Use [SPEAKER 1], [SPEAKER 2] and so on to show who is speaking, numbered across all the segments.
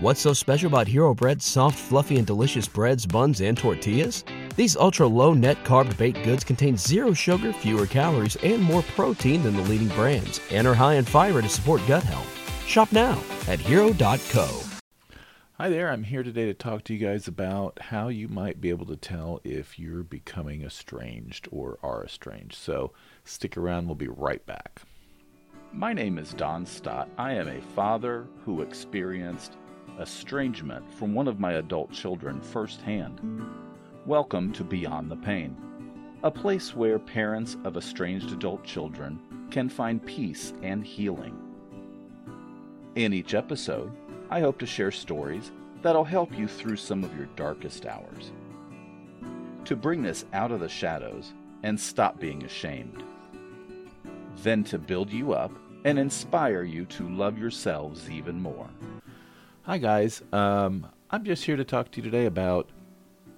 [SPEAKER 1] What's so special about Hero Bread's soft, fluffy, and delicious breads, buns, and tortillas? These ultra low net carb baked goods contain zero sugar, fewer calories, and more protein than the leading brands, and are high in fiber to support gut health. Shop now at hero.co.
[SPEAKER 2] Hi there, I'm here today to talk to you guys about how you might be able to tell if you're becoming estranged or are estranged. So stick around, we'll be right back.
[SPEAKER 3] My name is Don Stott. I am a father who experienced estrangement from one of my adult children firsthand. Welcome to Beyond the Pain, a place where parents of estranged adult children can find peace and healing. In each episode, I hope to share stories that'll help you through some of your darkest hours. To bring this out of the shadows and stop being ashamed. Then to build you up and inspire you to love yourselves even more.
[SPEAKER 2] Hi, guys. Um, I'm just here to talk to you today about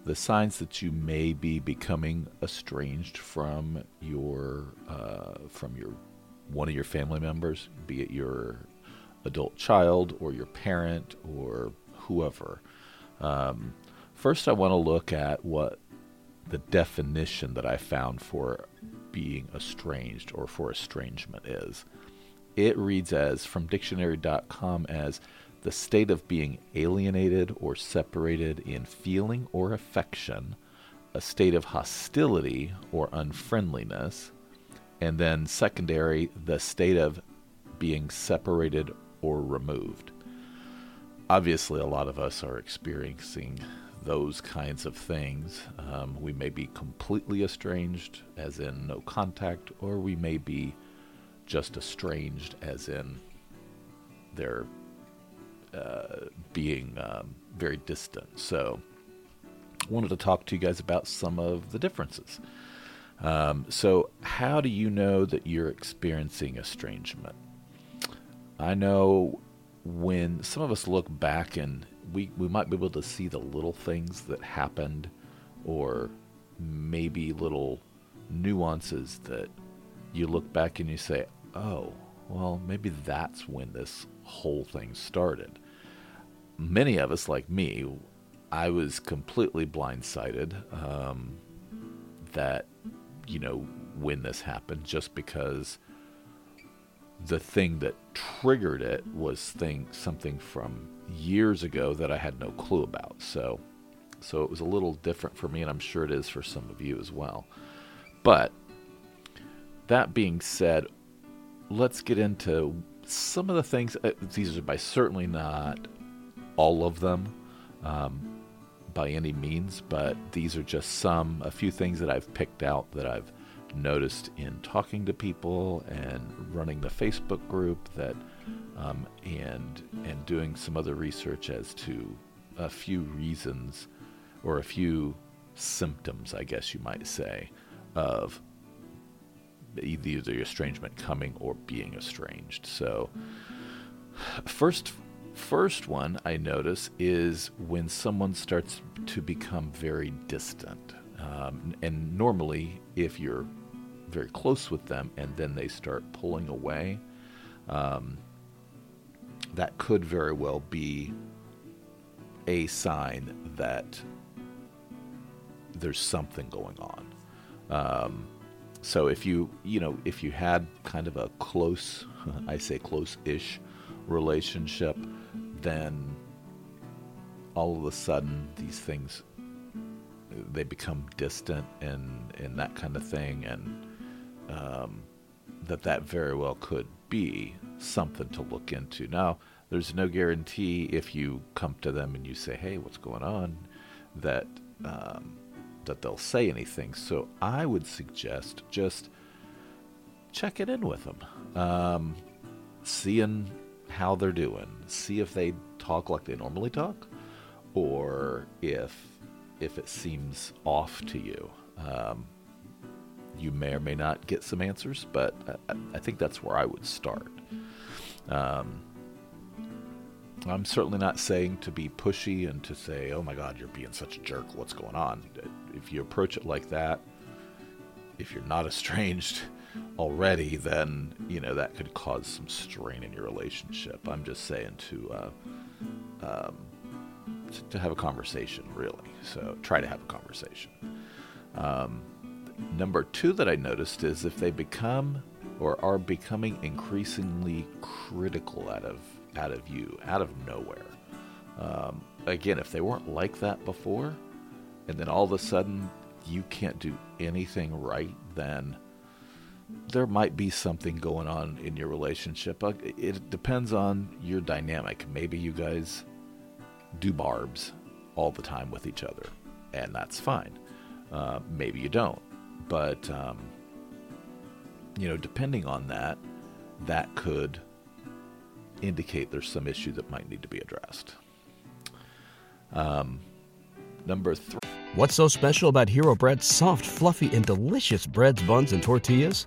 [SPEAKER 2] the signs that you may be becoming estranged from your uh, from your one of your family members, be it your adult child or your parent or whoever. Um, first, I want to look at what the definition that I found for being estranged or for estrangement is. It reads as from dictionary.com as the state of being alienated or separated in feeling or affection, a state of hostility or unfriendliness, and then secondary, the state of being separated or removed. Obviously, a lot of us are experiencing those kinds of things. Um, we may be completely estranged, as in no contact, or we may be just estranged, as in they're uh, being um, very distant. So, wanted to talk to you guys about some of the differences. Um, so, how do you know that you're experiencing estrangement? I know when some of us look back and we, we might be able to see the little things that happened or maybe little nuances that you look back and you say, oh, well, maybe that's when this whole thing started. Many of us, like me, I was completely blindsided um, that, you know, when this happened, just because the thing that triggered it was thing something from years ago that I had no clue about. So so it was a little different for me and I'm sure it is for some of you as well. But that being said, let's get into some of the things uh, these are by certainly not all of them um, by any means, but these are just some a few things that I've picked out that I've noticed in talking to people and running the Facebook group that um, and and doing some other research as to a few reasons or a few symptoms, I guess you might say, of either estrangement coming or being estranged. So, first first one I notice is when someone starts to become very distant. Um, and normally, if you're very close with them and then they start pulling away, um, that could very well be a sign that there's something going on. Um, so if you you know if you had kind of a close, I say close-ish relationship, then all of a sudden these things they become distant and and that kind of thing and um, that that very well could be something to look into. Now, there's no guarantee if you come to them and you say, "Hey, what's going on?" that um, that they'll say anything. So I would suggest just check it in with them, um, seeing how they're doing, see if they talk like they normally talk, or if if it seems off to you. Um, you may or may not get some answers, but I, I think that's where I would start. Um, I'm certainly not saying to be pushy and to say, oh my God, you're being such a jerk. What's going on? If you approach it like that, if you're not estranged already, then, you know, that could cause some strain in your relationship. I'm just saying to, uh, um, to, to, have a conversation, really. So try to have a conversation. Um, number two that I noticed is if they become or are becoming increasingly critical out of out of you, out of nowhere. Um, again, if they weren't like that before, and then all of a sudden you can't do anything right, then there might be something going on in your relationship. Uh, it depends on your dynamic. Maybe you guys do barbs all the time with each other, and that's fine. Uh, maybe you don't. But, um, you know, depending on that, that could indicate there's some issue that might need to be addressed. Um, number three.
[SPEAKER 1] What's so special about Hero Bread's soft, fluffy, and delicious breads, buns, and tortillas?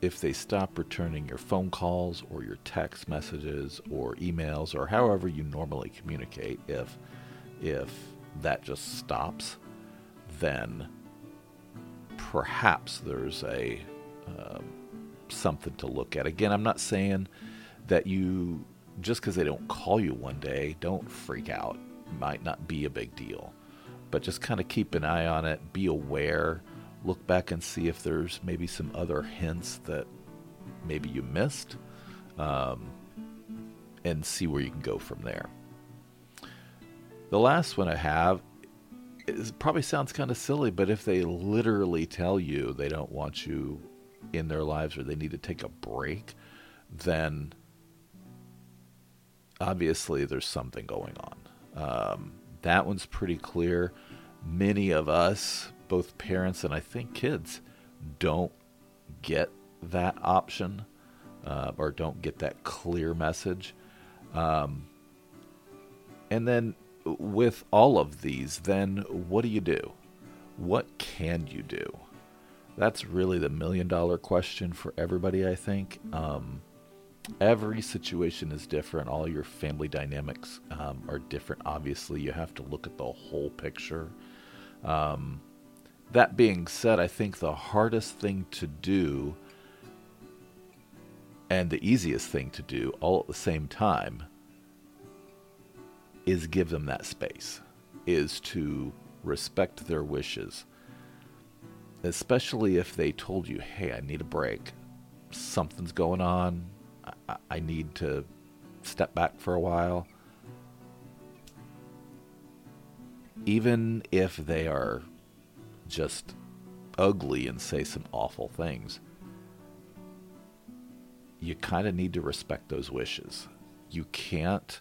[SPEAKER 2] if they stop returning your phone calls or your text messages or emails or however you normally communicate, if if that just stops, then perhaps there's a um, something to look at. Again, I'm not saying that you just because they don't call you one day, don't freak out. Might not be a big deal, but just kind of keep an eye on it. Be aware. Look back and see if there's maybe some other hints that maybe you missed, um, and see where you can go from there. The last one I have is probably sounds kind of silly, but if they literally tell you they don't want you in their lives or they need to take a break, then obviously there's something going on. Um, that one's pretty clear. Many of us, both parents and I think kids, don't get that option uh, or don't get that clear message. Um, and then with all of these, then what do you do? What can you do? That's really the million dollar question for everybody, I think. Um, every situation is different. All your family dynamics um, are different. Obviously, you have to look at the whole picture. Um, that being said, I think the hardest thing to do and the easiest thing to do all at the same time is give them that space, is to respect their wishes. Especially if they told you, hey, I need a break. Something's going on. I, I need to step back for a while. Even if they are just ugly and say some awful things, you kind of need to respect those wishes. You can't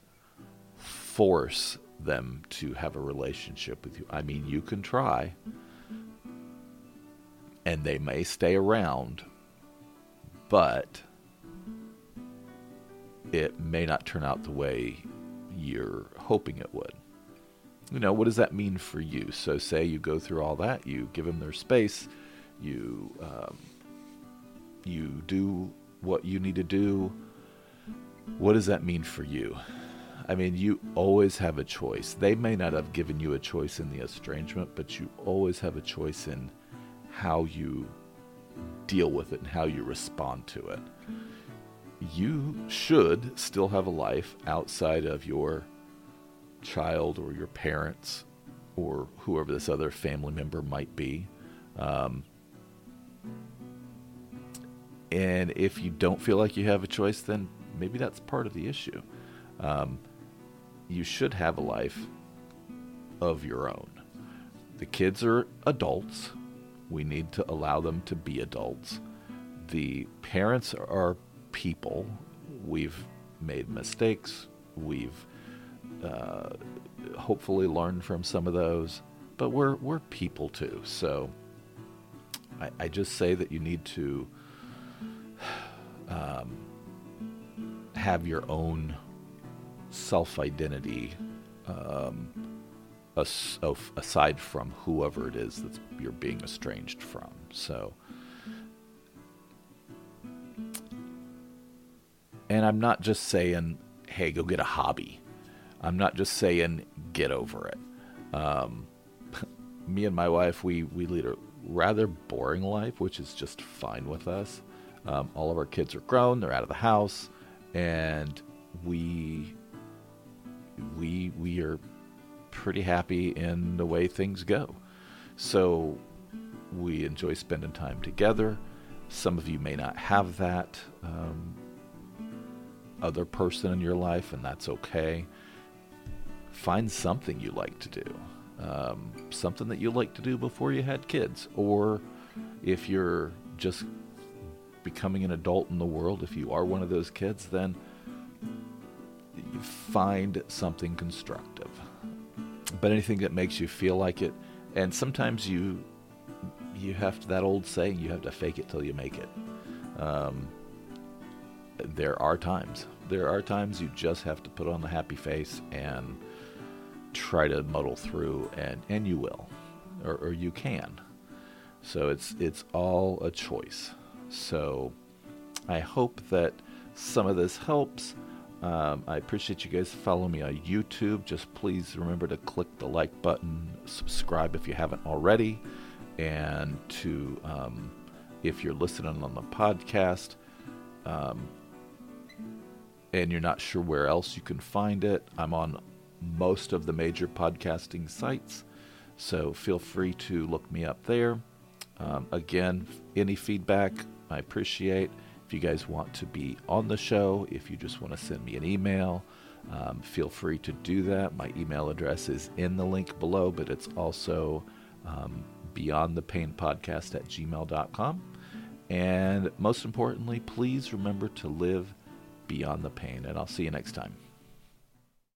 [SPEAKER 2] force them to have a relationship with you. I mean, you can try, and they may stay around, but it may not turn out the way you're hoping it would. You know, what does that mean for you? So, say you go through all that, you give them their space, you um, you do what you need to do. What does that mean for you? I mean, you always have a choice. They may not have given you a choice in the estrangement, but you always have a choice in how you deal with it and how you respond to it. You should still have a life outside of your child or your parents or whoever this other family member might be. Um, and if you don't feel like you have a choice, then maybe that's part of the issue. Um, you should have a life of your own. the kids are adults. We need to allow them to be adults. The parents are people. We've made mistakes. We've uh, hopefully learn from some of those, but we're we're people too. So I, I just say that you need to um, have your own self identity um, as, aside from whoever it is that you're being estranged from. So, and I'm not just saying, hey, go get a hobby. I'm not just saying, get over it. Um, me and my wife, we, we lead a rather boring life, which is just fine with us. Um, all of our kids are grown, they're out of the house, and we we we are pretty happy in the way things go. So we enjoy spending time together. Some of you may not have that um, other person in your life, and that's okay. Find something you like to do, um, something that you like to do before you had kids, or if you're just becoming an adult in the world, if you are one of those kids, then find something constructive. But anything that makes you feel like it, and sometimes you you have to, that old saying, you have to fake it till you make it. Um, there are times. There are times you just have to put on the happy face and try to muddle through, and, and you will, or, or you can. So it's it's all a choice. So I hope that some of this helps. Um, I appreciate you guys follow me on YouTube. Just please remember to click the like button, subscribe if you haven't already, and to um, if you're listening on the podcast um, and you're not sure where else you can find it, I'm on most of the major podcasting sites, so feel free to look me up there. Um, again, any feedback I appreciate. If you guys want to be on the show, if you just want to send me an email, um, feel free to do that. My email address is in the link below, but it's also um, beyond the pain podcast at gmail.com. And most importantly, please remember to live beyond the pain. And I'll see you next time.